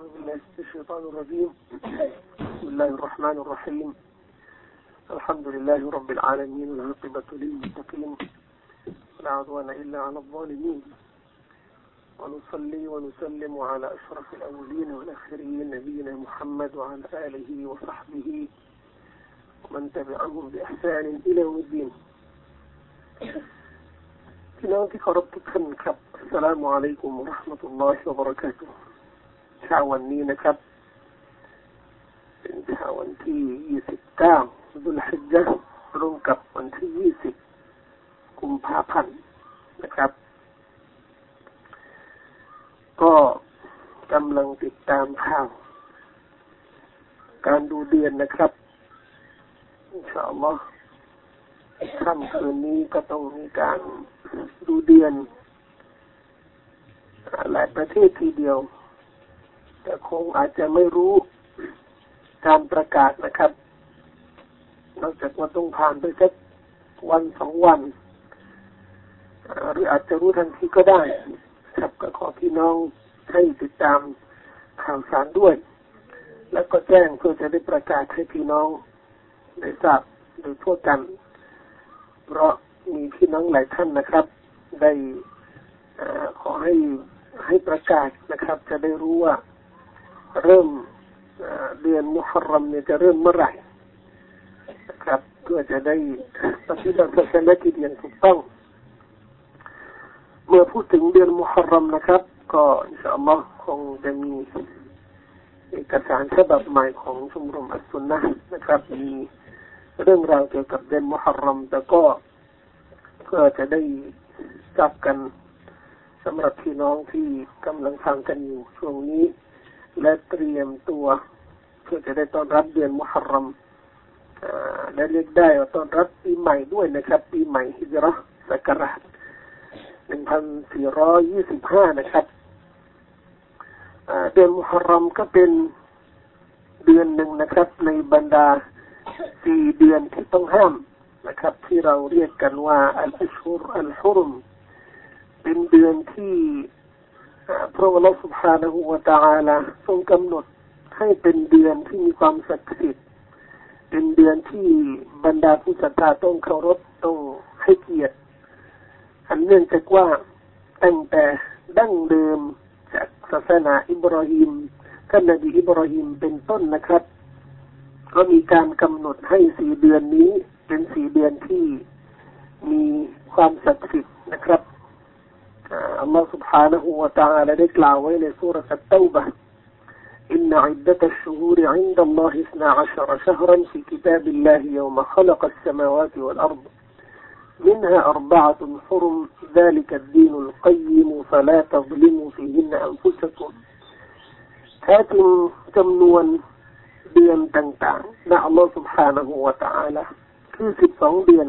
أعوذ بالله من الشيطان الرجيم. بسم الله الرحمن الرحيم. الحمد لله رب العالمين والعاقبة للمتقين ولا عدوان إلا على الظالمين. ونصلي ونسلم على أشرف الأولين والآخرين نبينا محمد وعلى آله وصحبه ومن تبعهم بإحسان إلى يوم الدين. السلام عليكم ورحمة الله وبركاته. เช้าวันนี้นะครับ เป็นเช้าวันที่29ดุลฮิจญะห์ตรงกับวันที่20กุมภาพันธ์นะครับ ก็กำลังติดตามข่าว การดูเดือนนะครับอินชาอัลลอฮ์ค่ำคืนนี้ก็ต้องมีการดูเดือนหลายประเทศทีเดียว แต่คงอาจจะไม่รู้การประกาศนะครับ นอกจากว่าต้องผ่านไปสักวันสองวัน หรืออาจจะรู้ทันทีก็ได้ครับก็ขอพี่น้องให้ติดตามข่าวสารด้วย แล้วก็แจ้งเพื่อจะได้ประกาศให้พี่น้องได้ทราบโดยทั่วกัน เพราะมีพี่น้องหลายท่านนะครับ ได้อขอให้ให้ประกาศนะครับ จะได้รู้ว่า เริ่มเดือนมุฮัรรัมเนี่ยจะเริ่มเมื่อไหร่นะครับเพื่อจะได้ปฏิบัติศาสนกิจอย่างถูกต้อง เมื่อพูดถึงเดือนมุฮัรรัมนะครับ ก็อินชาอัลลอฮ์คงจะมีเอกสารฉบับใหม่ของชมรมอัสซุนนะนะครับมีเรื่องราวเกี่ยวกับเดือนมุฮัรรัมแต่ก็เพื่อจะได้จับกันสำหรับพี่น้องที่กำลังฟังกันอยู่ช่วงนี้ และเตรียมตัวเพื่อจะได้ต้อนรับเดือนมุฮัรรัมและเรียกได้ว่าต้อนรับปีใหม่ด้วยนะครับ ปีใหม่ฮิจรัชศักราช1425นะครับเดือนมุฮัรรัมก็เป็นเดือนหนึ่งนะครับ ในบรรดาสี่เดือนที่ต้องห้ามนะครับ ที่เราเรียกกันว่าอัลอชุรอัลฮุรุมเป็นเดือนที่ พระองค์สุภาณหัวตาละทรงกำหนดให้เป็นเดือนที่มีความศักดิ์สิทธิ์เป็นเดือนที่บรรดาผู้ศรัทธาต้องเคารพต้องให้เกียรติอันเนื่องจากว่าตั้งแต่ดั้งเดิมจากศาสนาอิบราฮิมท่านนบีอิบราฮิมเป็นต้นนะครับ ก็มีการกำหนดให้สี่เดือนนี้เป็นสี่เดือนที่มีความศักดิ์สิทธิ์นะครับ อัลลอฮฺ سبحانه และ تعالى ได้กล่าวไว้ในสุรษะเตาบะ إن عدة الشهور عند الله اثنا عشر شهرا في كتاب الله يوم خلق السماوات والأرض منها أربعة حرم ذلك الدين القيم فلا تظلموا فيهن أنفسكم แท้จริงจำนวนเดือนต่างๆณอัลลอฮฺ سبحانه และ تعالى คือสิบสองเดือน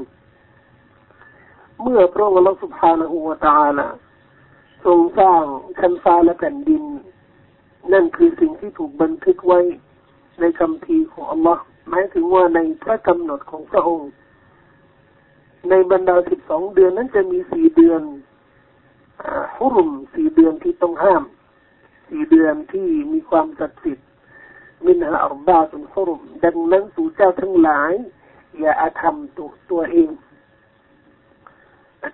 เมื่อพระองค์อัลลอฮฺ سبحانه และ تعالى ทรงสร้างชั้นฟ้าและแผ่นดิน นั่นคือสิ่งที่ถูกบันทึกไว้ในคำพีของอัลลอฮ์หมายถึงว่าในพระกำหนดของพระองค์ ในบรรดาสิบสองเดือนนั้นจะมีสี่เดือนฮุรุมสี่เดือนที่ต้องห้ามสี่เดือนที่มีความศักดิ์สิทธิ์มินฮะอัลบาตุนฮุรุมดังนั้นสู่เจ้าทั้งหลาย อย่าอาธรรมตัวตัวเอง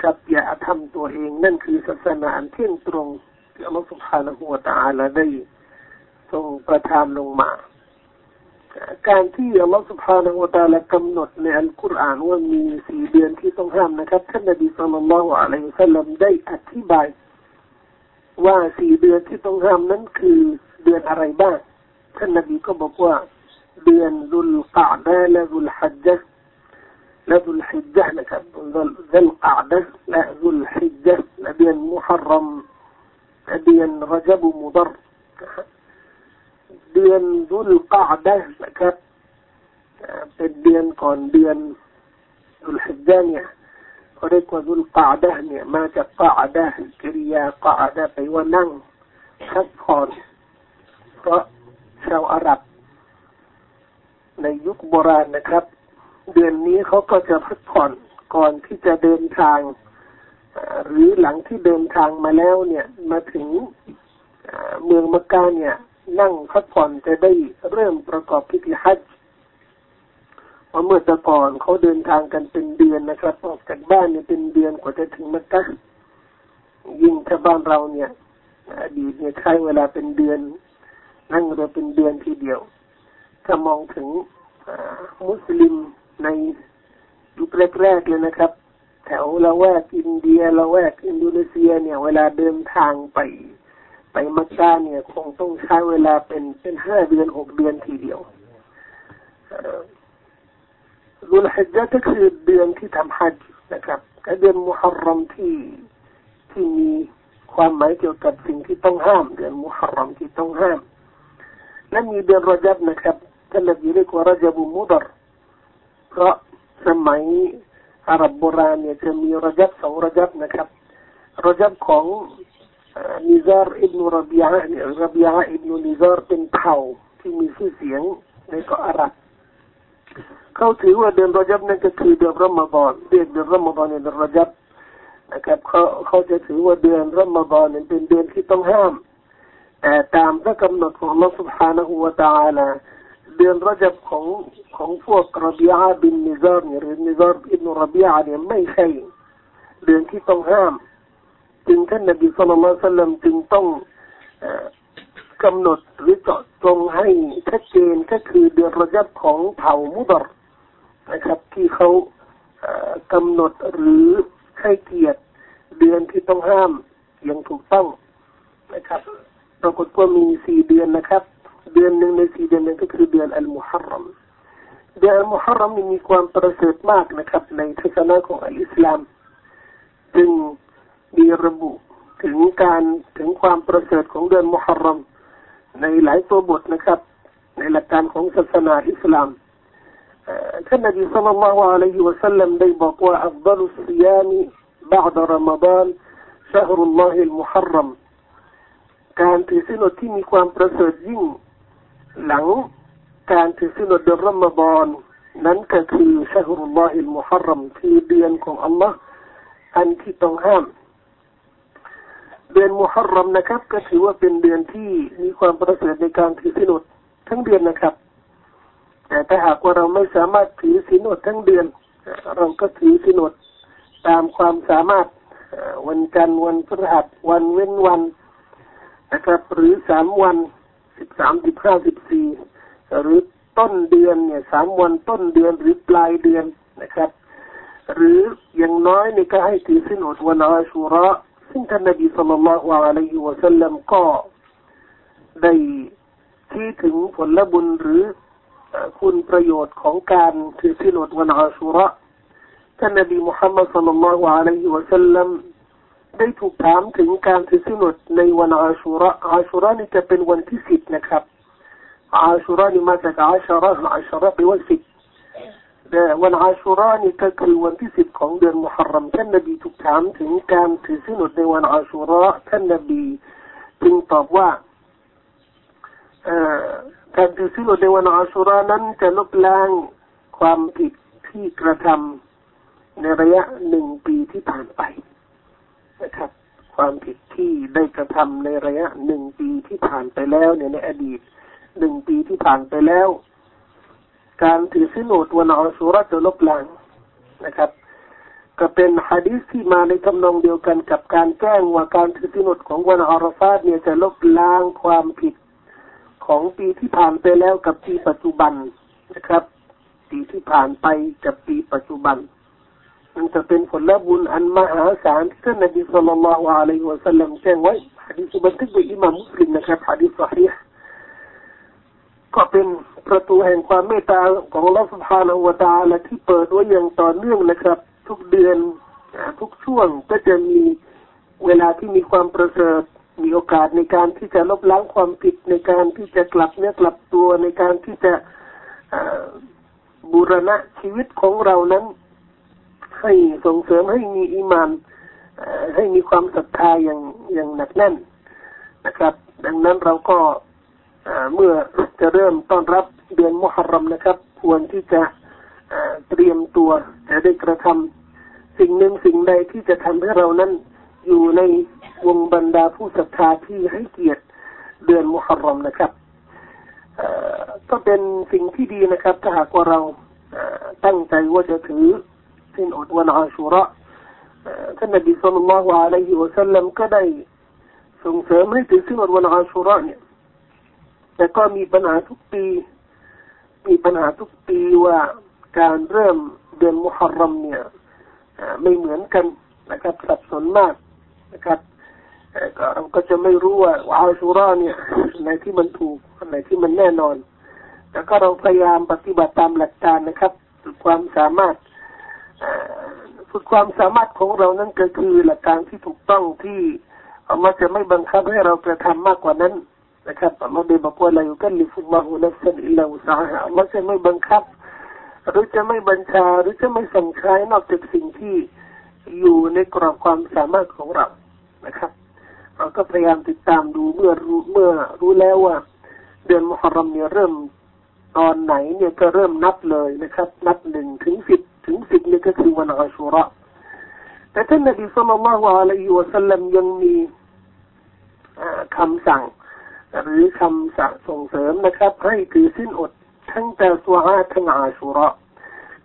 ครับ อย่าทำตัวเอง นั่นคือศาสนาอันเที่ยงตรงที่อัลลอฮฺสุบฮานะฮูวะตะอาลาได้ทรงประทานลงมา การที่อัลลอฮฺสุบฮานะฮูวะตะอาลากำหนดในอัลกุรอานว่ามีสี่เดือนที่ต้องห้ามนะครับท่านนบีสุลต่านละอัลลอฮฺสลลัมได้อธิบาย ว่าสี่เดือนที่ต้องห้ามนั้นคือเดือนอะไรบ้างท่านนบีก็บอกว่าเดือนรุลกาดและรุลฮัจจ์ ญะนะครับดุลกะดะและดุลฮิจญะและเดือนมุฮัรรัมและเดือนรจบุมุดรเดือนดุลกะดะนะครับเป็นเดือนก่อนเดือนดุลฮิจญะเนี่ยเขาเรียกว่าดุลกะดะเนี่ยมาจากกะดะกริยากะดะไปว่านั่งพักผ่อนเพราะชาวอาหรับในยุคโบราณนะครับ เดือนนี้เขาก็จะพักผ่อนก่อนที่จะเดินทาง หรือหลังที่เดินทางมาแล้วเนี่ยมาถึงเมืองมักกะเนี่ย นั่งพักผ่อนจะได้เริ่มประกอบพิธีฮัจจ์เพราะเมื่อต่ก่อนเขาเดินทางกันเป็นเดือนนะครับ ออกจากบ้านเนี่ยเป็นเดือนกว่าจะถึงมักกะยิ่งถ้าบ้านเราเนี่ยอดีตเนี่ยใช้เวลาเป็นเดือน นั่งเรือเป็นเดือนทีเดียว ถ้ามองถึงมุสลิม ในยุคแรกๆเลยนะครับ แถวละแวกอินเดียละแวกอินโดนีเซียเนี่ย เวลาเดินทางไป ไปมักกะเนี่ย คงต้องใช้เวลาเป็นเป็นห้าเดือนหกเดือนทีเดียวรุลฮิจญะก็คือเดือนที่ทำฮัจจ์นะครับก็เดือนมุฮัรรอมที่ที่มีความหมายเกี่ยวกับสิ่งที่ต้องห้าม เดือนมุฮัรรอมที่ต้องห้ามและมีเดือนรจับนะครับท่านนบีเรียกว่ารจับุมุดร เพราะสมัยอาหรับโบราณเนี่ยจะมีรจับสองรจับนะครับรจับของนิซาร์อิบนุรบียะเนี่ยรบียะอิบนุนิซาร์เป็นเผ่าที่มีชื่อเสียงในเกาะอาหรับเขาถือว่าเดือนรจับนั่นก็คือเดือนรอมฎอนเรียกเดือนรอมฎอนเนี่ยเดือนรจับนะครับเขาเขาจะถือว่าเดือนรอมฎอนเป็นเดือนที่ต้องห้ามแต่ตามพระกำหนดของ Allah سبحانه และ تعالى เดือนรจับของของพวกรบีอาบินนิซาร์หรือนิซาร์อิบนุรบีอาเนี่ยไม่ใช่เดือนที่ต้องห้าม จึงท่านนบีสุลต่านสัลมจึงต้องกำหนดหรือเจาะจงให้ชัดเจนก็คือเดือนระจับของเผ่ามุดรนะครับ ที่เขากำหนดหรือให้เกียรติเดือนที่ต้องห้ามอย่างถูกต้องนะครับ ปรากฏว่ามีสี่เดือนนะครับ benn na si benn nga tuddeel al muharram de al muharram ni ko am preset maak นะครับในทัศนะของอัลอิสลามจึงมีระบุถึงการถึงความประเสริฐของเดือนมุฮัรรอมในหลายตัวบทนะครับ ในหลักการของศาสนาอิสลามท่านนบีสัลลัลลอฮุอะลัยฮิวะสัลลัมได้บอกว่าอัลดัลุสยามีบาดรอมฎอนชะฮรุลลอฮิลมุฮัรรอมการถือศีลอดที่มีความประเสริฐยิ่ง หลังการถือศีลอดเดือนรอมฎอนนั้นก็คือชาฮรุลลอฮิลมุฮัรรัมคือเดือนของอัลลอฮ์อันที่ต้องห้าม เดือนมุฮัรรัมนะครับ ก็ถือว่าเป็นเดือนที่มีความประเสริฐในการถือศีลอดทั้งเดือนนะครับ แต่ถ้าหากว่าเราไม่สามารถถือศีลอดทั้งเดือน เราก็ถือศีลอดตามความสามารถวันจันทร์วันพฤหัสวันเว้นวันนะครับ หรือสามวัน สิบสามสิบห้าสิบสี่หรือต้นเดือนเนี่ยสามวันต้นเดือนหรือปลายเดือนนะครับ หรืออย่างน้อยนี่ก็ให้ถือสินอดวันอาชูระซึ่งท่านนบีสุลต่านละฮ์อะลัยฮิวะสัลลัมก็ได้ที่ถึงผลบุญหรือคุณประโยชน์ของการถือสินอดวันอาชูระท่านนบีมุฮัมมัดสุลลัลลอฮุอะลัยฮิวะสัลลัม ได้ถูกถามถึงการถือสินอดในวันอาชูระอาชูระนี่จะเป็นวันที่สิบนะครับ อาชูระนี่มาจากอาชาระอาชาระเป็นวันสิบแต่วันอาชูระนี่ก็คือวันที่สิบของเดือนมุฮัรรัมท่านนบีถูกถามถึงการถือสินอดในวันอาชูระท่านนบีจึงตอบว่าการถือสินอดในวันอาชูระนั้นจะลบล้างความผิดที่กระทำในระยะหนึ่งปีที่ผ่านไป นะครับ ความผิดที่ได้กระทำในระยะหนึ่งปีที่ผ่านไปแล้วเนี่ยในอดีตหนึ่งปีที่ผ่านไปแล้ว การถือสินอดวันอัสุรจะลบล้างนะครับ ก็เป็นฮะดีษที่มาในทำนองเดียวกันกับการแจ้งว่าการถือสินอดของวันอาราฟาดเนี่ยจะลบล้างความผิดของปีที่ผ่านไปแล้วกับปีปัจจุบันนะครับ ปีที่ผ่านไปกับปีปัจจุบัน มันจะเป็นผลบุญอันมหาศาลที่ท่านนบีสุลต่านละอะลัยฮิวะสัลลัมแจ้งไว้ฮะดีษบันทึกโดยอิหม่ามมุสลิมนะครับฮะดีษสฮีห์ก็เป็นประตูแห่งความเมตตาของลอสุภาณวตาและที่เปิดไว้อย่างต่อเนื่องนะครับ ทุกเดือนทุกช่วงก็จะมีเวลาที่มีความประเสริฐมีโอกาสในการที่จะลบล้างความผิดในการที่จะกลับเนื้อกลับตัวในการที่จะบูรณะชีวิตของเรานั้น ให้ส่งเสริมให้มีอิมานให้มีความศรัทธาอย่างอย่างหนักแน่นนะครับ ดังนั้นเราก็เมื่อจะเริ่มต้อนรับเดือนมุฮัรรัมนะครับ ควรที่จะเตรียมตัวจะได้กระทำสิ่งหนึ่งสิ่งใดที่จะทำให้เรานั้นอยู่ในวงบรรดาผู้ศรัทธาที่ให้เกียรติเดือนมุฮัรรอมนะครับก็เป็นสิ่งที่ดีนะครับ ถ้าหากว่าเราตั้งใจว่าจะถือ สินอดวันอาชุระท่านนบีสุลต่านละฮ์อะลัยฮิวะสัลลัมก็ได้ส่งเสริมให้ถือสิ้นอดวันอาชุระเนี่ยแต่ก็มีปัญหาทุกปี มีปัญหาทุกปีว่าการเริ่มเดือนมุฮัรรอมเนี่ยไม่เหมือนกันนะครับสับสนมากนะครับเราก็จะไม่รู้ว่าอาชูราเนี่ยในที่มันถูกในที่มันแน่นอน แล้วก็เราพยายามปฏิบัติตามหลักการนะครับ ความสามารถ สุดความสามารถของเรานั้นก็คือหลักการที่ถูกต้องที่อัลลอฮ์จะไม่บังคับให้เรากระทำมากกว่านั้นนะครับอัลลอฮ์ได้บอกว่าلا يكلف الله نفسا إلا وسعها อัลลอฮ์จะไม่บังคับ หรือจะไม่บัญชาหรือจะไม่สั่งใช้นอกจากสิ่งที่อยู่ในกรอบความสามารถของเรานะครับ เราก็พยายามติดตามดูเมื่อรู้เมื่อรู้แล้วว่า เดือนมุฮัรรอมเนี่ยเริ่มตอนไหนเนี่ยก็เริ่มนับเลยนะครับ นับหนึ่งถึงสิบ ถึงสิบนี่ก็คือวันอาชูรออ์แต่ท่านนบี صلى الله عليه وسلم ยังมีคำสั่ง หรือคำสั่งส่งเสริมนะครับ ให้ถือสิ้นอดทั้งแต่ตัวอาทั้งอาชูระ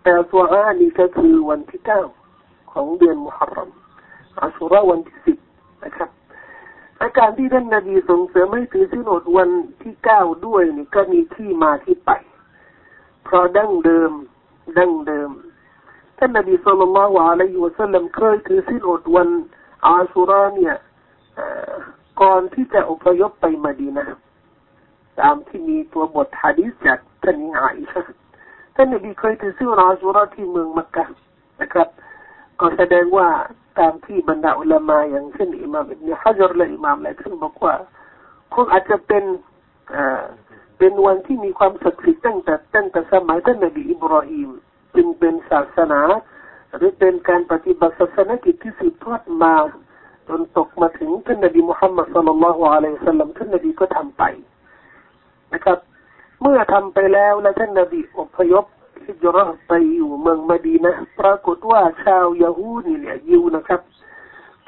แต่ตัวอานี่ก็คือวันที่เก้าของเดือนมุฮัรรอมอาชูระวันที่สิบนะครับอาการที่ท่านนบีส่งเสริมให้ถือสิ้นอดวันที่เก้าด้วยนี่ก็มีที่มาที่ไป เพราะดั้งเดิมดั้งเดิม ท่านนบีสุลต่านละวะอะลัยฮิวะสัลลัมเคยถือสินอดวันอาชูราเนี่ยก่อนที่จะอพยพไปมาดีนะตามที่มีตัวบทฮะดีษจากท่านอิอิชะท่านนบีเคยถือสินอดอาชูราที่เมืองมักกะนะครับ ก็แสดงว่าตามที่บรรดาอุลามาอย่างเช่นอิมามอิบนุฮะจรและอิมามหลายท่านบอกว่าคงอาจจะเป็นเป็นวันที่มีความศักดิ์สิทธิ์ตั้งแต่ตั้งแต่สมัยท่านนบีอิบราฮิม จึงเป็นศาสนา หรือเป็นการปฏิบัติศาสนกิจที่สืบทอดมาจนตกมาถึงท่านนบีมุฮัมมัดสุลลัลลอฮุอะลัยฮิสัลลัมท่านนบีก็ทำไปนะครับ เมื่อทำไปแล้วและท่านนบีอพยพฮิจรัไปอยู่เมืองมาดีนะปรากฏว่าชาวยาฮูนี่เนี่ยยิวนะครับ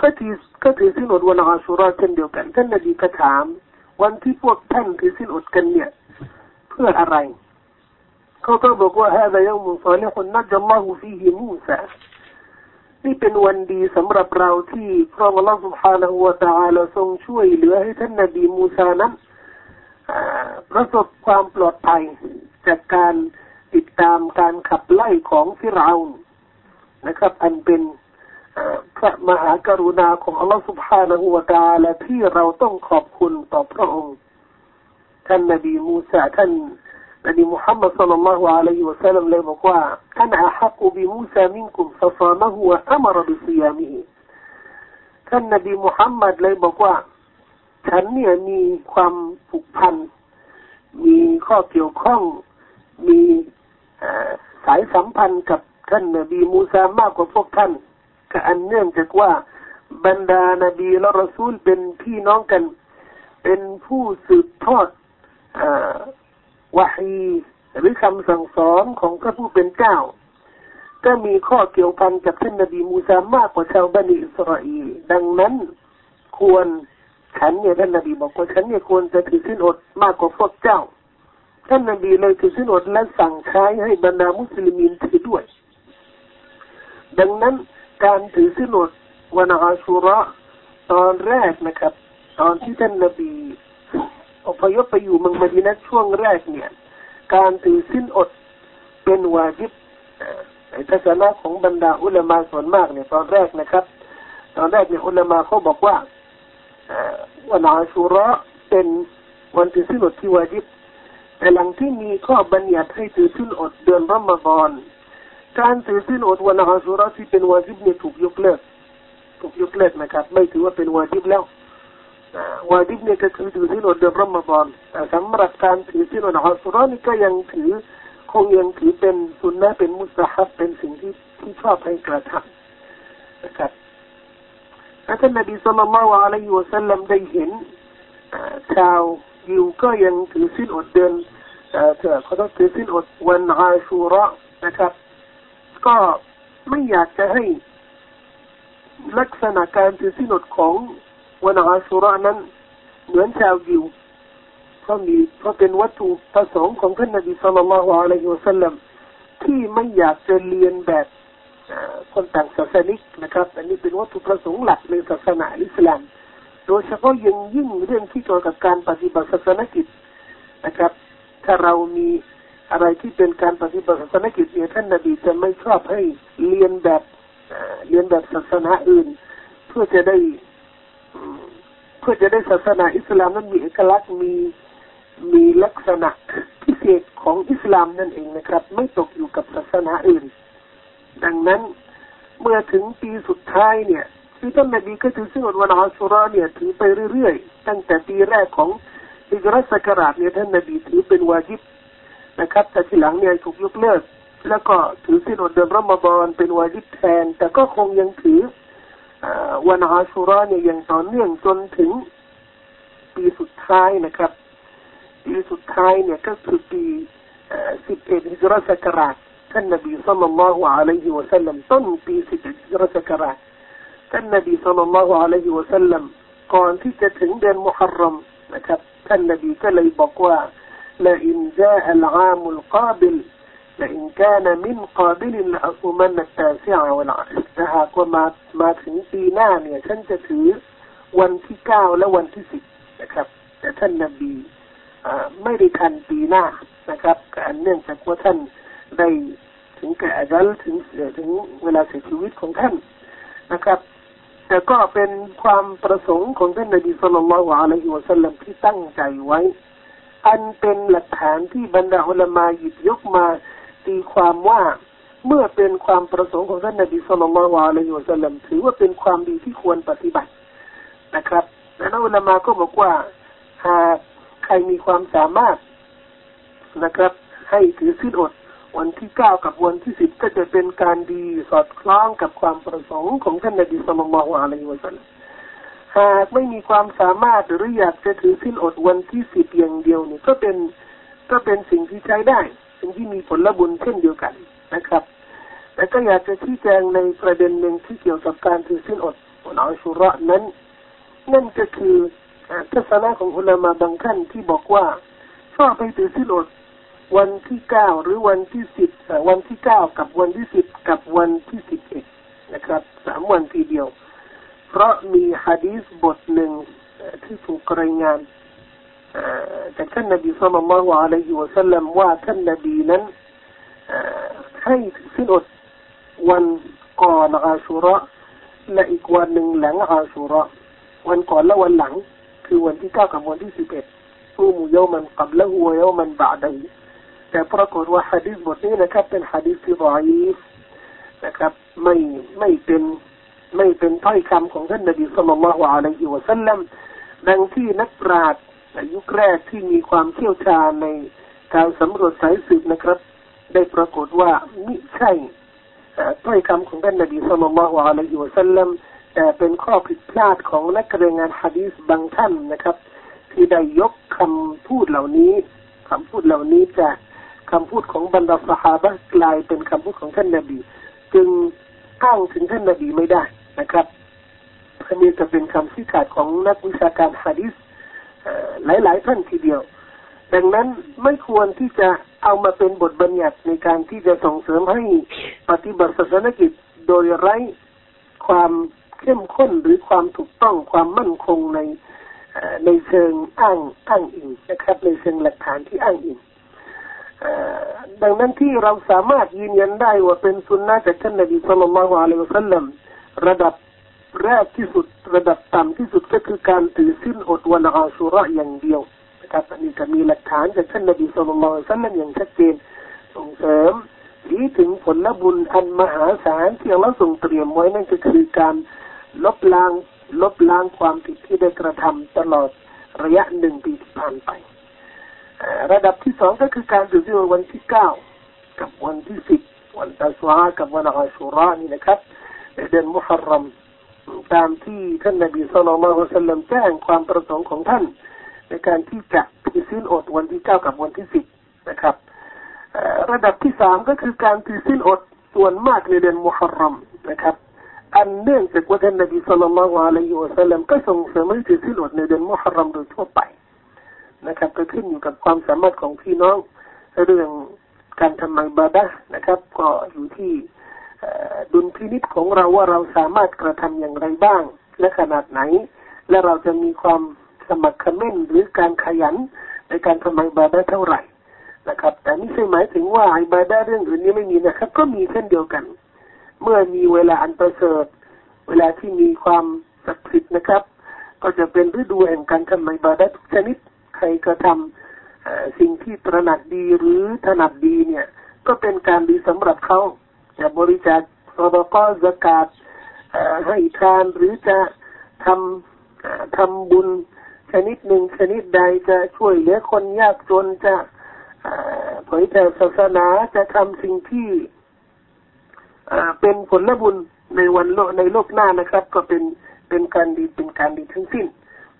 ก็ถือก็ถือสินอดวันอาชุราเช่นเดียวกัน ท่านนบีก็ถาม วันที่พวกท่านถือสินอดกันเนี่ย เพื่ออะไร เขาก็บอกว่าฮะยังมุสลิคนนัจลอฮูฟีฮิมูซานี่เป็นวันดีสำหรับเราที่พระองค์ سبحانه และ تعالى ทรงช่วยเหลือให้ท่านนบีมูซานั้นประสบความปลอดภัยจากการติดตามการขับไล่ของฟิรเอานะครับ อันเป็นพระมหากรุณาของอัลลอฮฺสุบฮานะฮูวะตาและที่เราต้องขอบคุณต่อพระองค์ ท่านนบีมูซาท่าน นบีมุฮัมมัดสัลลัลลอฮุอะลัยฮิวะสัลลัมเลยบอกว่าท่านอาฮักุบิมูซามินกุมฟะซามะฮุวะอัมรบิซิยามิฮิท่านนบีมุฮัมมัดเลยบอกว่า ฉันเนี่ยมีความผูกพัน มีข้อเกี่ยวข้อง มีสายสัมพันธ์กับท่านนบีมูซามากกว่าพวกท่านก็อันเนื่องจากว่าบรรดานบีและรอซูลเป็นพี่น้องกัน เป็นผู้สืบทอด วะฮีหรือคำสั่งสอนของพระผู้เป็นเจ้า ก็มีข้อเกี่ยวพันกับท่านนบีมูซามากกว่าชาวบันิอิสราเอลดังนั้นควรฉันเนี่ยท่านนบีบอกว่าฉันเนี่ยควรจะถือสินอดมากกว่าพวกเจ้า ท่านนบีเลยถือสินอดและสั่งใช้ให้บรรดามุสลิมินถือด้วย ดังนั้นการถือสินอดวันอาชุระตอนแรกนะครับ ตอนที่ท่านนบี อพยพไปอยู่เมืองมดีนะช่วงแรกเนี่ย การถือสิ้นอดเป็นวาจิบในทัศนะของบรรดาอุลามาส่วนมากเนี่ยตอนแรกนะครับ ตอนแรกเนี่ยอุลามาเขาบอกว่าวันอาชุระเป็นวันถือสิ้นอดที่วาจิบแต่หลังที่มีข้อบัญญัติให้ถือสิ้นอดเดือนรอมฎอนการถือสิ้นอดวันอาชุระที่เป็นวาจิบเนี่ยถูกยกเลิกถูกยกเลิกนะครับ ไม่ถือว่าเป็นวาจิบแล้ว วาจิบเนี่ยก็คือถือสินอดเดือนรอมฎอนแต่สำหรับการถือสินอดอาชุระนี่ก็ยังถือคงยังถือเป็นสุนนะเป็นมุสฮับเป็นสิ่งที่ที่ชอบให้กระทำนะครับท่านนบีสุลต่านละอะลัยฮิวะสัลลัมได้เห็นชาวยิวก็ยังถือสิ้นอดเดือนเถอะเขาต้องถือสิ้นอดวันอาชูระนะครับ ก็ไม่อยากจะให้ลักษณะการถือสิ้นอดของ วันอาชูระนั้นเหมือนชาวยิวเพราะมีเพราะเป็นวัตถุประสงค์ของท่านนบีสุลต่านละฮ์อะลัยฮิวะสัลลัมที่ไม่อยากจะเรียนแบบคนต่างศาสนิกนะครับ อันนี้เป็นวัตถุประสงค์หลักในศาสนาอิสลาม โดยเฉพาะยังยิ่งเรื่องที่เกี่ยวกับการปฏิบัติศาสนกิจนะครับ ถ้าเรามีอะไรที่เป็นการปฏิบัติศาสนกิจเนี่ยท่านนบีจะไม่ชอบให้เรียนแบบเรียนแบบศาสนาอื่น เพื่อจะได้ เพื่อจะได้ศาสนาอิสลามนั้นมีเอกลักษณ์มีมีลักษณะพิเศษของอิสลามนั่นเองนะครับ ไม่ตกอยู่กับศาสนาอื่น ดังนั้นเมื่อถึงปีสุดท้ายเนี่ยที่ท่านนบีก็ถือซึ่งวันอัสุราเนี่ยถือไปเรื่อยๆ ตั้งแต่ปีแรกของอิกรัสกราชเนี่ยท่านนบีถือเป็นวาจิบนะครับ แต่ทีหลังเนี่ยถูกยกเลิก แล้วก็ถือสิ้นอดเดือนรอมฎอนเป็นวาจิบแทน แต่ก็คงยังถือ วันอาชุรเนี่ยยังต่อเนื่องจนถึงปีสุดท้ายนะครับ ปีสุดท้ายเนี่ยก็คือปีสิบเอ็ดฮิจรัสกราชท่านนบีสัลลัลลอฮุอะลัยฮิวะสัลลัมต้นปีสิบเอ็ดฮิจรัสกราชท่านนบีสัลลัลลอฮุอะลัยฮิวะสัลลัมก่อนที่จะถึงเดือนมุฮัรรอมนะครับท่านนบีก็เลยบอกว่าละอินจาอัลอามุลกาบิล لئن كان من قابل لأصومن التاسع والعاشر ถ้าหากว่ามามาถึงปีหน้าเนี่ยฉันจะถือวันที่เก้าและวันที่สิบนะครับ แต่ท่านนบีไม่ได้ทันปีหน้านะครับการเนื่องจากว่าท่านได้ถึงแก่อายุถึงถึงเวลาเสียชีวิตของท่านนะครับ แต่ก็เป็นความประสงค์ของท่านนบีสุลต่านละฮ์อะลัยฮิวะสัลลัมที่ตั้งใจไว้ อันเป็นหลักฐานที่บรรดาอุลามาหยิบยกมา ตีความว่าเมื่อเป็นความประสงค์ของท่านนบีสุลต่านละฮ์อะลัยฮิวสัลลัมถือว่าเป็นความดีที่ควรปฏิบัตินะครับและนักอุลามาก็บอกว่าหากใครมีความสามารถนะครับ ให้ถือสิ้นอดวันที่เก้ากับวันที่สิบก็จะเป็นการดีสอดคล้องกับความประสงค์ของท่านนบีสุลต่านละฮ์อะลัยฮิวสัลลัมหากไม่มีความสามารถหรืออยากจะถือสิ้นอดวันที่สิบอย่างเดียวเนี่ยก็เป็นก็เป็นสิ่งที่ใช้ได้ สิ่งที่มีผลบุญเช่นเดียวกันนะครับ แต่ก็อยากจะชี้แจงในประเด็นหนึ่งที่เกี่ยวกับการถือสิ้นอดวันอัชุระนั้น นั่นก็คือทัศนะของอุลามาบางท่านที่บอกว่าชอบไปถือสิ้นอดวันที่เก้าหรือวันที่สิบวันที่เก้ากับวันที่สิบกับวันที่สิบเอ็ดนะครับสามวันทีเดียว เพราะมีฮะดีษบทหนึ่งที่ถูกรายงาน จากท่านนบีสุลต่านละฮ์อะลัยฮิวะสัลลัมว่าท่านนบีนั้นให้สิ้นอดวันก่อนอาชุระและอีกวันหนึ่งหลังอาชุระวันก่อนและวันหลัง คือวันที่เก้ากับวันที่สิบเอ็ดซูมุยมันกับละหัวยมันบาดนีแต่ปรากฏว่าฮะดีษบทนี้นะครับเป็นฮะดีษที่ดอยนะครับไม่ไม่เป็นไม่เป็นถ้อยคำของท่านนบีสุลต่านละฮ์อะลัยฮิวะสัลลัมดังที่นักปราชญ์ ยุคแรกที่มีความเชี่ยวชาญในการสำรวจสายสืบนะครับ ได้ปรากฏว่ามิใช่ถ้อยคำของท่านนบีสุลต่านละอะลัยฮิวะสัลลัมแต่เป็นข้อผิดพลาดของนักเรียนงานฮะดีษบางท่านนะครับ ที่ได้ยกคำพูดเหล่านี้คำพูดเหล่านี้จากคำพูดของบรรดาสหายกลายเป็นคำพูดของท่านนบี จึงอ้างถึงท่านนบีไม่ได้นะครับอันนี้จะเป็นคำชี้ขาดของนักวิชาการฮะดีษ หลายๆท่านทีเดียว ดังนั้นไม่ควรที่จะเอามาเป็นบทบัญญัติในการที่จะส่งเสริมให้ปฏิบัติศาสนกิจโดยไร้ความเข้มข้นหรือความถูกต้องความมั่นคงในในเชิงอ้างอ้างอิงนะครับ ในเชิงหลักฐานที่อ้างอิงดังนั้นที่เราสามารถยืนยันได้ว่าเป็นสุนนะจากท่านนบีสุลต่านละฮ์อะลัยฮิวะสัลลัมระดับ แรกที่สุดระดับต่ำที่สุดก็คือการถือสิ้นอดวันอาชุระอย่างเดียวนะครับอันนี้จะมีหลักฐานจากท่านนบีสุลต่านละฮ์สัลลัมอย่างชัดเจนส่งเสริมชี้ถึงผลบุญอันมหาศาลที่เราทรงเตรียมไว้นั่นก็คือการลบล้างลบล้างความผิดที่ได้กระทำตลอดระยะหนึ่งปีที่ผ่านไประดับที่สองก็คือการถือศีลวันที่เก้ากับวันที่สิบวันตัสวากับวันอาชุรานี่นะครับในเดือนมุฮัรรัม ตามที่ท่านนบีสุลต่านละสัลลัมแจ้งความประสงค์ของท่าน ในการที่จะถือศีลอดวันที่เก้ากับวันที่สิบนะครับระดับที่สามก็คือการถือศีลอดส่วนมากในเดือนมุฮัรรัมนะครับ อันเนื่องจากว่าท่านนบีสุลต่านละอะลัยฮิวะสัลลัมก็ส่งเสริมให้ถือศีลอดในเดือนมุฮัรรัมโดยทั่วไปนะครับ ก็ขึ้นอยู่กับความสามารถของพี่น้องเรื่องการทำอิบาดะนะครับ ก็อยู่ที่ ดุลพินิษของเราว่าเราสามารถกระทำอย่างไรบ้าง และขนาดไหน และเราจะมีความสมัครขม้นหรือการขยันในการทำอิบาดะเท่าไหร่นะครับ แต่ไม่ใช่หมายถึงว่าอิบาดะเรื่องอื่นนี้ไม่มีนะครับ ก็มีเช่นเดียวกัน เมื่อมีเวลาอันประเสริฐเวลาที่มีความศักดิ์สิทธิ์นะครับ ก็จะเป็นฤดูแห่งการทำอิบาดะทุกชนิดใครกระทำสิ่งที่ตระหนักดีหรือถนัดดีเนี่ย ก็เป็นการดีสำหรับเขา จะบริจาคสดก็สกาดให้ทานหรือจะทำทำบุญชนิดหนึ่งชนิดใดจะช่วยเหลือคนยากจนจะเผยแผ่ศาสนาจะทำสิ่งที่เป็นผลบุญในวันโลกในโลกหน้านะครับ ก็เป็นเป็นการดีเป็นการดีทั้งสิ้น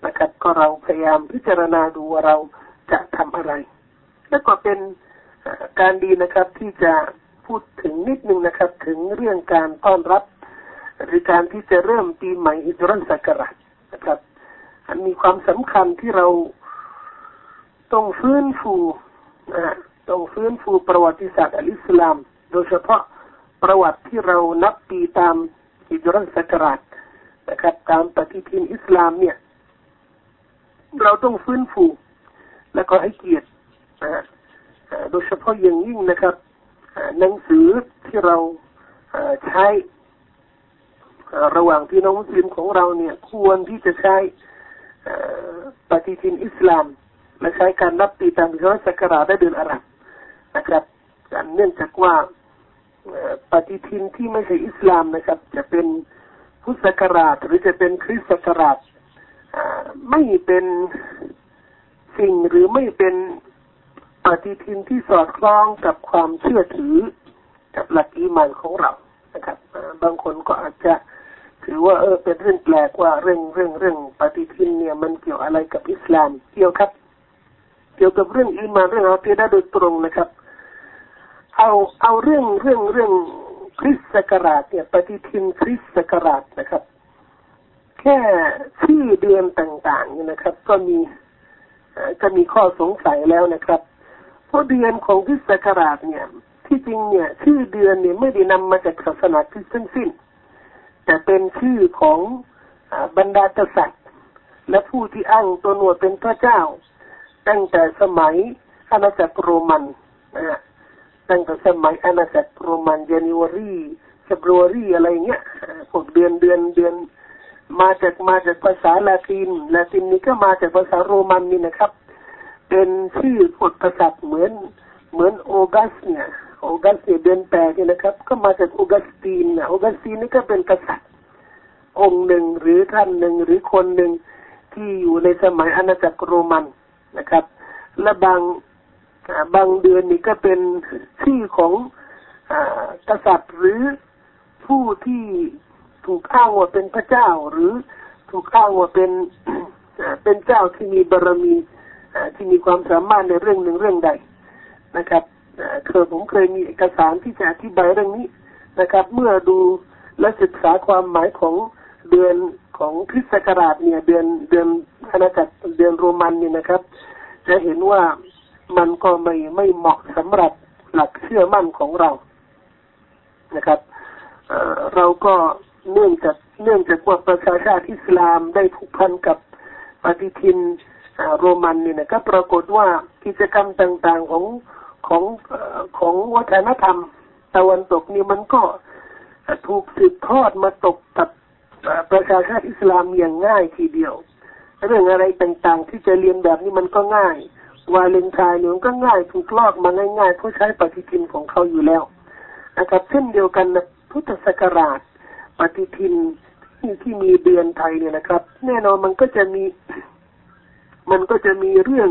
นะครับ ก็เราพยายามพิจารณาดูว่าเราจะทำอะไร แล้วก็เป็นการดีนะครับที่จะ พูดถึงนิดนึงนะครับ ถึงเรื่องการต้อนรับ หรือการที่จะเริ่มปีใหม่อิจรันสักราชนะครับ อันมีความสำคัญที่เราต้องฟื้นฟูนะต้องฟื้นฟูประวัติศาสตร์อัลอิสลาม โดยเฉพาะประวัติที่เรานับปีตามอิจรันสักราชนะครับ ตามปฏิทินอิสลามเนี่ย เราต้องฟื้นฟู และก็ให้เกียรตินะโดยเฉพาะอย่างยิ่งนะครับ หนังสือที่เราใช้ระหว่างพี่น้องมุสลิมของเราเนี่ย ควรที่จะใช้ปฏิทินอิสลาม และใช้การนับปีตามฮิจรัศักราชได้เดือนอารับนะครับเนื่องจากว่าปฏิทินที่ไม่ใช่อิสลามนะครับ จะเป็นพุทธศักราชหรือจะเป็นคริสต์ศักราชไม่เป็นสิ่งหรือไม่เป็น ปฏิทินที่สอดคล้องกับความเชื่อถือกับหลักอีมานของเรานะครับ บางคนก็อาจจะถือว่าเออเป็นเรื่องแปลกว่าเรื่องเรื่องเรื่องปฏิทินเนี่ยมันเกี่ยวอะไรกับอิสลามเกี่ยวครับ เกี่ยวกับเรื่องอีมานเรื่องอาคีดะโดยตรงนะครับ เอาเอาเรื่องเรื่องเรื่องคริสต์ศักราชเนี่ยปฏิทินคริสต์ศักราชนะครับ แค่ชื่อเดือนต่างๆนี่นะครับ ก็มีจะมีข้อสงสัยแล้วนะครับ เพราะเดือนของคริสต์ศักราชเนี่ย ที่จริงเนี่ยชื่อเดือนเนี่ยไม่ได้นำมาจากศาสนาคริสต์ทั้งสิ้น แต่เป็นชื่อของบรรดากษัตริย์ และผู้ที่อ้างตัวหนวดเป็นพระเจ้า ตั้งแต่สมัยอาณาจักรโรมันนะฮะตั้งแต่สมัยอาณาจักรโรมันเจนิวารีเฟบรุรีอะไรเงี้ยพวกเดือนเดือนเดือน มาจากมาจากภาษาลาตินลาตินนี่ก็มาจากภาษาโรมันนี่นะครับ เป็นชื่อกฎกษัตริย์เหมือนเหมือนโอกัสเนี่ยโอกัสเนี่ยเดือนแปดเนี่ยนะครับ ก็มาจากโอกัสตีนนะโอกัสตีนนี่ก็เป็นกษัตริย์องค์หนึ่งหรือท่านหนึ่งหรือคนหนึ่งที่อยู่ในสมัยอาณาจักรโรมันนะครับ และบางบางเดือนนี่ก็เป็นชื่อของอกษัตริย์หรือผู้ที่ถูกอ้างว่าเป็นพระเจ้าหรือถูกอ้างว่าเป็นเป็นเจ้าที่มีบารมี ที่มีความสามารถในเรื่องหนึ่งเรื่องใดนะครับเคยผมเคยมีเอกสารที่จะอธิบายเรื่องนี้นะครับ เมื่อดูและศึกษาความหมายของเดือนของคริสต์ศักราชเนี่ยเดือนเดือนอาณาจักรเดือนโรมันเนี่ยนะครับ จะเห็นว่ามันก็ไม่ไม่เหมาะสำหรับหลักเชื่อมั่นของเรานะครับเเราก็เนื่องจากเนื่องจากว่าประชาชาติอิสลามได้ผูกพันกับปฏิทิน โรมันนี่นะก็ปรากฏว่ากิจกรรมต่างๆของของของวัฒนธรรมตะวันตกนี่มันก็ถูกสืบทอดมาตกกับประชาชาติอิสลามอย่างง่ายทีเดียว เรื่องอะไรต่างๆ ที่จะเรียนแบบนี้มันก็ง่าย วาเลนไทน์เนี่ยมันก็ง่ายถูกลอกมาง่ายๆเพราะใช้ปฏิทินของเขาอยู่แล้วนะครับเช่นเดียวกันนะพุทธศักราช ปฏิทินที่ที่มีเดือนไทยเนี่ยนะครับ แน่นอนมันก็จะมี มันก็จะมีเรื่อง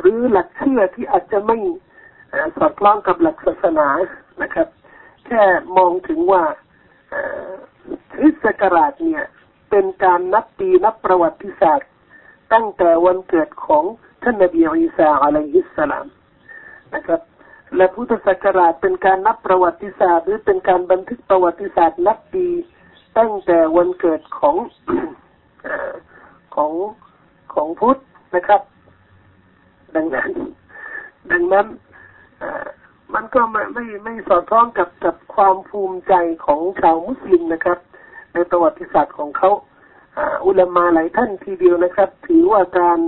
หรือหลักเชื่อที่อาจจะไม่สอดคล้องกับหลักศาสนานะครับ แค่มองถึงว่าคริสต์ศักราชเนี่ยเป็นการนับปีนับประวัติศาสตร์ ตั้งแต่วันเกิดของท่านนบีอิสาอะลัยฮิสสลามนะครับและพุทธศักราชเป็นการนับประวัติศาสตร์ หรือเป็นการบันทึกประวัติศาสตร์นับปีตั้งแต่วันเกิดของของของพุทธ นะครับ ดังนั้น ดังนั้นมันก็ไม่ไม่ไม่สอดคล้องกับกับความภูมิใจของชาวมุสลิมนะครับ ในประวัติศาสตร์ของเขาอุลามาหลายท่านทีเดียวนะครับ ถือว่าการ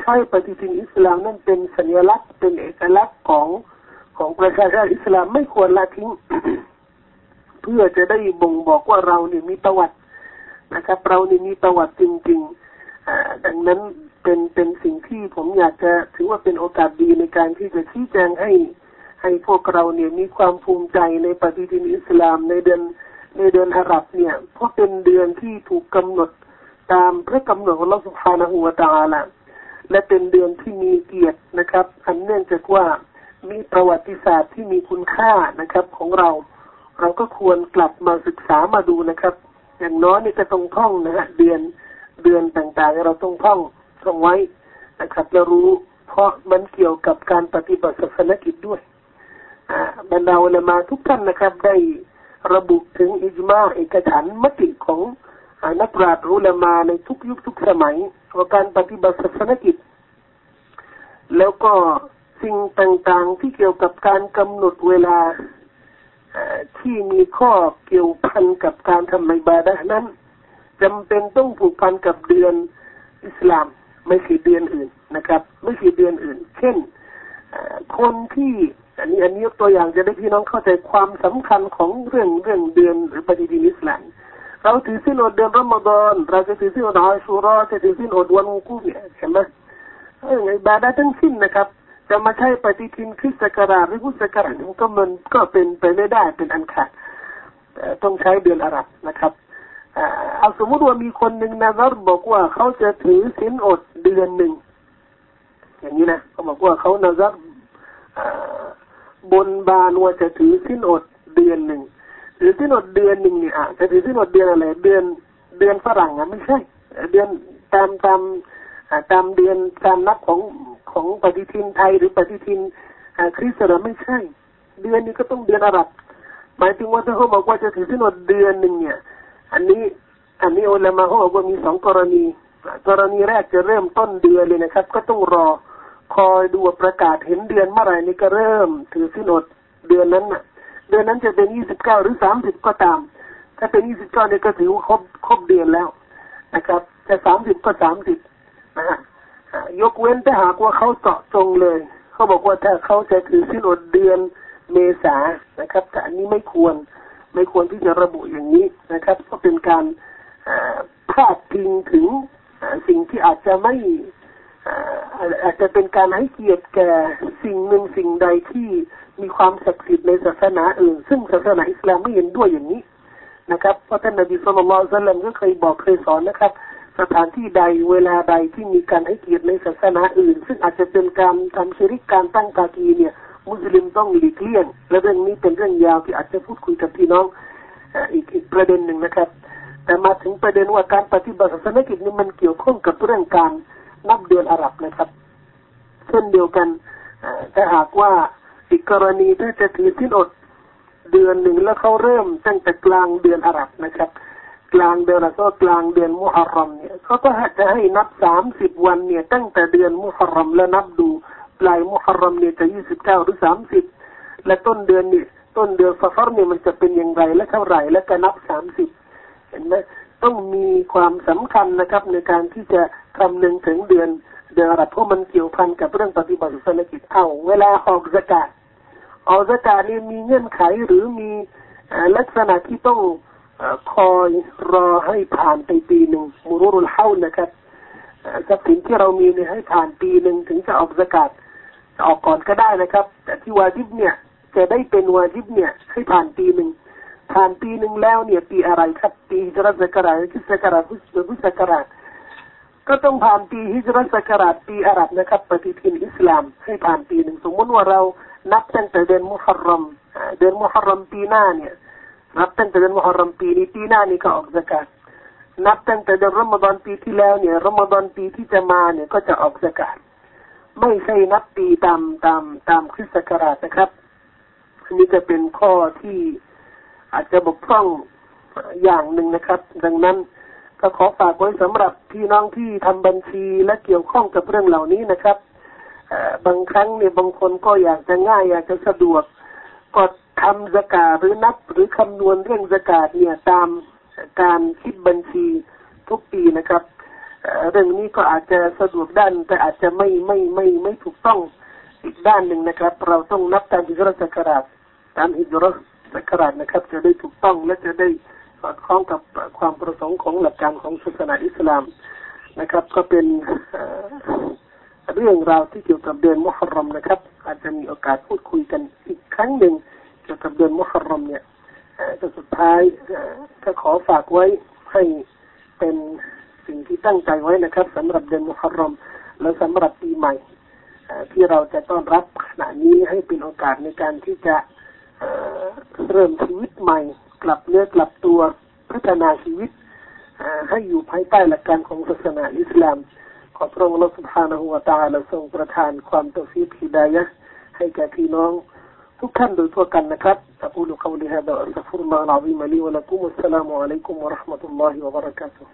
ใช้ปฏิทินอิสลามนั้นเป็นสัญลักษณ์เป็นเอกลักษณ์ของของประชาชาติอิสลามไม่ควรละทิ้ง เพื่อจะได้บ่งบอกว่าเราเนี่ยมีประวัตินะครับ เราเนี่ยมีประวัติจริงๆดังนั้น เป็นเป็นสิ่งที่ผมอยากจะถือว่าเป็นโอกาสดีในการที่จะชี้แจงให้ให้พวกเราเนี่ยมีความภูมิใจในปฏิทินอิสลามในเดือนในเดือนอาหรับเนี่ยเพราะเป็นเดือนที่ถูกกำหนดตามพระกำหนดของเราสุภาณหัวตาละและเป็นเดือนที่มีเกียรตินะครับ อันเนื่องจากว่ามีประวัติศาสตร์ที่มีคุณค่านะครับของเรา เราก็ควรกลับมาศึกษามาดูนะครับ อย่างน้อยนี่ก็ต้องท่องนะฮะเดือนเดือนต่างๆ เราต้องท่อง ท่องไว้นะครับจะรู้เพราะมันเกี่ยวกับการปฏิบัติศาสนกิจด้วยบรรดาอุลามาทุกท่านนะครับ ได้ระบุถึงอิจมาเอกฉันมติของนักปราชญ์อุลามาในทุกยุคทุกสมัยว่าการปฏิบัติศาสนกิจ แล้วก็สิ่งต่างๆที่เกี่ยวกับการกำหนดเวลาที่มีข้อเกี่ยวพันกับการทำอิบาดะนั้นจำเป็นต้องผูกพันกับเดือนอิสลาม ไม่ใช่เดือนอื่นนะครับ ไม่ใช่เดือนอื่น เช่นคนที่อันนี้อันนี้ยกตัวอย่างจะได้พี่น้องเข้าใจความสำคัญของเรื่องเรื่องเดือนหรือปฏิทินอิสลามเราถือสิ้นอดเดือนรอมฎอนเราจะถือสิ้นอดอาชูรอจะถือสิ้นอดวันมุกูเนี่ยเห็นไหมเออบาดาทั้งสิ้นนะครับ จะมาใช้ปฏิทินคริสต์ศักราชหรือพุทธศักราชมันก็มันก็เป็นไปไม่ได้เป็นอันขาดต้องใช้เดือนอาหรับนะครับ เอาสมมติว่ามีคนหนึ่งนะรับอกว่าเขาจะถือสินอดเดือนหนึ่งอย่างนี้นะเขาบอกว่าเขานะรับบนบานว่าจะถือสินอดเดือนหนึ่งถือสินอดเดือนหนึ่งเนี่ยจะถือสินอดเดือนอะไรเดือนเดือนฝรั่งอะไม่ใช่ เดือนตามตามตามเดือนตามนับของของปฏิทินไทยหรือปฏิทินคริสต์ไม่ใช่ เดือนนี้ก็ต้องเดือนอาหรับหมายถึงว่าถ้าเขาบอกว่าจะถือสินอดเดือนหนึ่งเนี่ย อันนี้อันนี้อุลามะเขาบอกว่ามีสองกรณี กรณีแรกจะเริ่มต้นเดือนเลยนะครับ ก็ต้องรอคอยดูประกาศเห็นเดือนเมื่อไหร่นี่ก็เริ่ม ถือสินอดเดือนนั้นน่ะ เดือนนั้นจะเป็นยี่สิบเก้าหรือสามสิบก็ตาม ถ้าเป็นยี่สิบเก้าเนี่ยก็ถือว่าครบครบเดือนแล้วนะครับจะสามสิบก็สามสิบนะฮะยกเว้นถ้าหากว่าเขาเจาะจงเลย เขาบอกว่าถ้าเขาจะถือสินอดเดือนเมษานะครับแต่อันนี้ไม่ควร ไม่ควรที่จะระบุอย่างนี้นะครับ ก็เป็นการพาดพิงถึงสิ่งที่อาจจะไม่อาจจะเป็นการให้เกียรติแก่สิ่งหนึ่งสิ่งใดที่มีความศักดิ์สิทธิ์ในศาสนาอื่น ซึ่งศาสนาอิสลามไม่เห็นด้วยอย่างนี้นะครับเพราะท่านนบีสุลต่านสัลลัมก็เคยบอกเคยสอนนะครับ สถานที่ใดเวลาใดที่มีการให้เกียรติในศาสนาอื่น ซึ่งอาจจะเป็นการทำชิริกการตั้งตากีเนี่ย มุสลิมต้องหลีกเลี่ยงและเรื่องนี้เป็นเรื่องยาวที่อาจจะพูดคุยกับพี่น้องอีกอีกประเด็นหนึ่งนะครับ แต่มาถึงประเด็นว่าการปฏิบัติศาสนกิจนี้มันเกี่ยวข้องกับเรื่องการนับเดือนอาหรับนะครับเช่นเดียวกันถ้าหากว่าอีกกรณีถ้าจะถือสิ้นอดเดือนหนึ่งแล้วเขาเริ่มตั้งแต่กลางเดือนอาหรับนะครับ กลางเดือนแล้วก็กลางเดือนมุฮัรรอมเนี่ยเขาก็จะให้นับสามสิบวันเนี่ยตั้งแต่เดือนมุฮัรรอมแล้วนับดู ปลายมุฮัรรอมเนี่ยจะยี่สิบเก้าหรือสามสิบและต้นเดือนนี่ต้นเดือนฟาฟาร์เนี่ยมันจะเป็นอย่างไรและเท่าไหร่และก็นับสามสิบเห็นไหมต้องมีความสำคัญนะครับในการที่จะคำนึงถึงเดือนเดือนอะไรเพราะมันเกี่ยวพันกับเรื่องปฏิบัติศาสนกิจเอาเวลาออกสกาดออกสกาดนี่มีเงื่อนไขหรือมีลักษณะที่ต้องคอยรอให้ผ่านไปปีหนึ่งมุรุรุลเฮานะครับทรัพย์สินที่เรามีเนี่ยให้ผ่านปีหนึ่งถึงจะออกสกาด ออกก่อนก็ได้นะครับ แต่ที่วาจิบเนี่ย จะได้เป็นวาจิบเนี่ย ให้ผ่านปีหนึ่งผ่านปีหนึ่งแล้วเนี่ย ปีอะไรครับ ปีฮิจรัสกราชคิสกราชพุทธศักราชก็ต้องผ่านปีฮิจรัสกราชปีอาหรับนะครับ ปฏิทินอิสลาม ให้ผ่านปีหนึ่งสมมติว่าเรานับตั้งแต่เดือนมุฮัรรอมเดือนมุฮัรรอมปีหน้าเนี่ยนับตั้งแต่เดือนมุฮัรรอมปีนี้ปีหน้านี่ก็ออกสกาดนับตั้งแต่เดือนรอมฎอนปีที่แล้วเนี่ยรอมฎอนปีที่จะมาเนี่ยก็จะออกสกาด ไม่ใช่นับปีตามตามตามคริสต์ศักราชนะครับอันนี้จะเป็นข้อที่อาจจะบกพร่องอย่างหนึ่งนะครับ ดังนั้นก็ขอฝากไว้สำหรับพี่น้องที่ทำบัญชีและเกี่ยวข้องกับเรื่องเหล่านี้นะครับบางครั้งเนี่ยบางคนก็อยากจะง่าย อยากจะสะดวกก็ทำสกาหรือนับหรือคำนวณเรื่องสกาดเนี่ยตามการคิดบัญชีทุกปีนะครับ เรื่องนี้ก็อาจจะสะดวกด้านแต่อาจจะไม่ไม่ไม่ไม่ถูกต้องอีกด้านหนึ่งนะครับ เราต้องนับตามฮิจรักราชตามฮิจรักราชนะครับ จะได้ถูกต้องและจะได้สอดคล้องกับความประสงค์ของหลักการของศาสนาอิสลามนะครับ ก็เป็นเรื่องราวที่เกี่ยวกับเดือนมุฮัรรอมนะครับ อาจจะมีโอกาสพูดคุยกันอีกครั้งหนึ่งเกี่ยวกับเดือนมุฮัรรอมเนี่ยแต่สุดท้ายก็ขอฝากไว้ให้เป็น สิ่งที่ตั้งใจไว้นะครับ สำหรับเดือนมุฮัรรอมและสำหรับปีใหม่ที่เราจะต้อนรับขณะนี้ให้เป็นโอกาสในการที่จะเริ่มชีวิตใหม่ กลับเนื้อกลับตัวพัฒนาชีวิตให้อยู่ภายใต้หลักการของศาสนาอิสลามขอพระองค์ Allah سبحانه และ تعالى ทรงประทานความตฟีดฮิดายะให้แก่พี่น้องทุกท่านโดยทั่วกันนะครับ أقول قولي هذا وأستغفر الله العظيم لي ولكم والسلام عليكم ورحمة الله وبركاته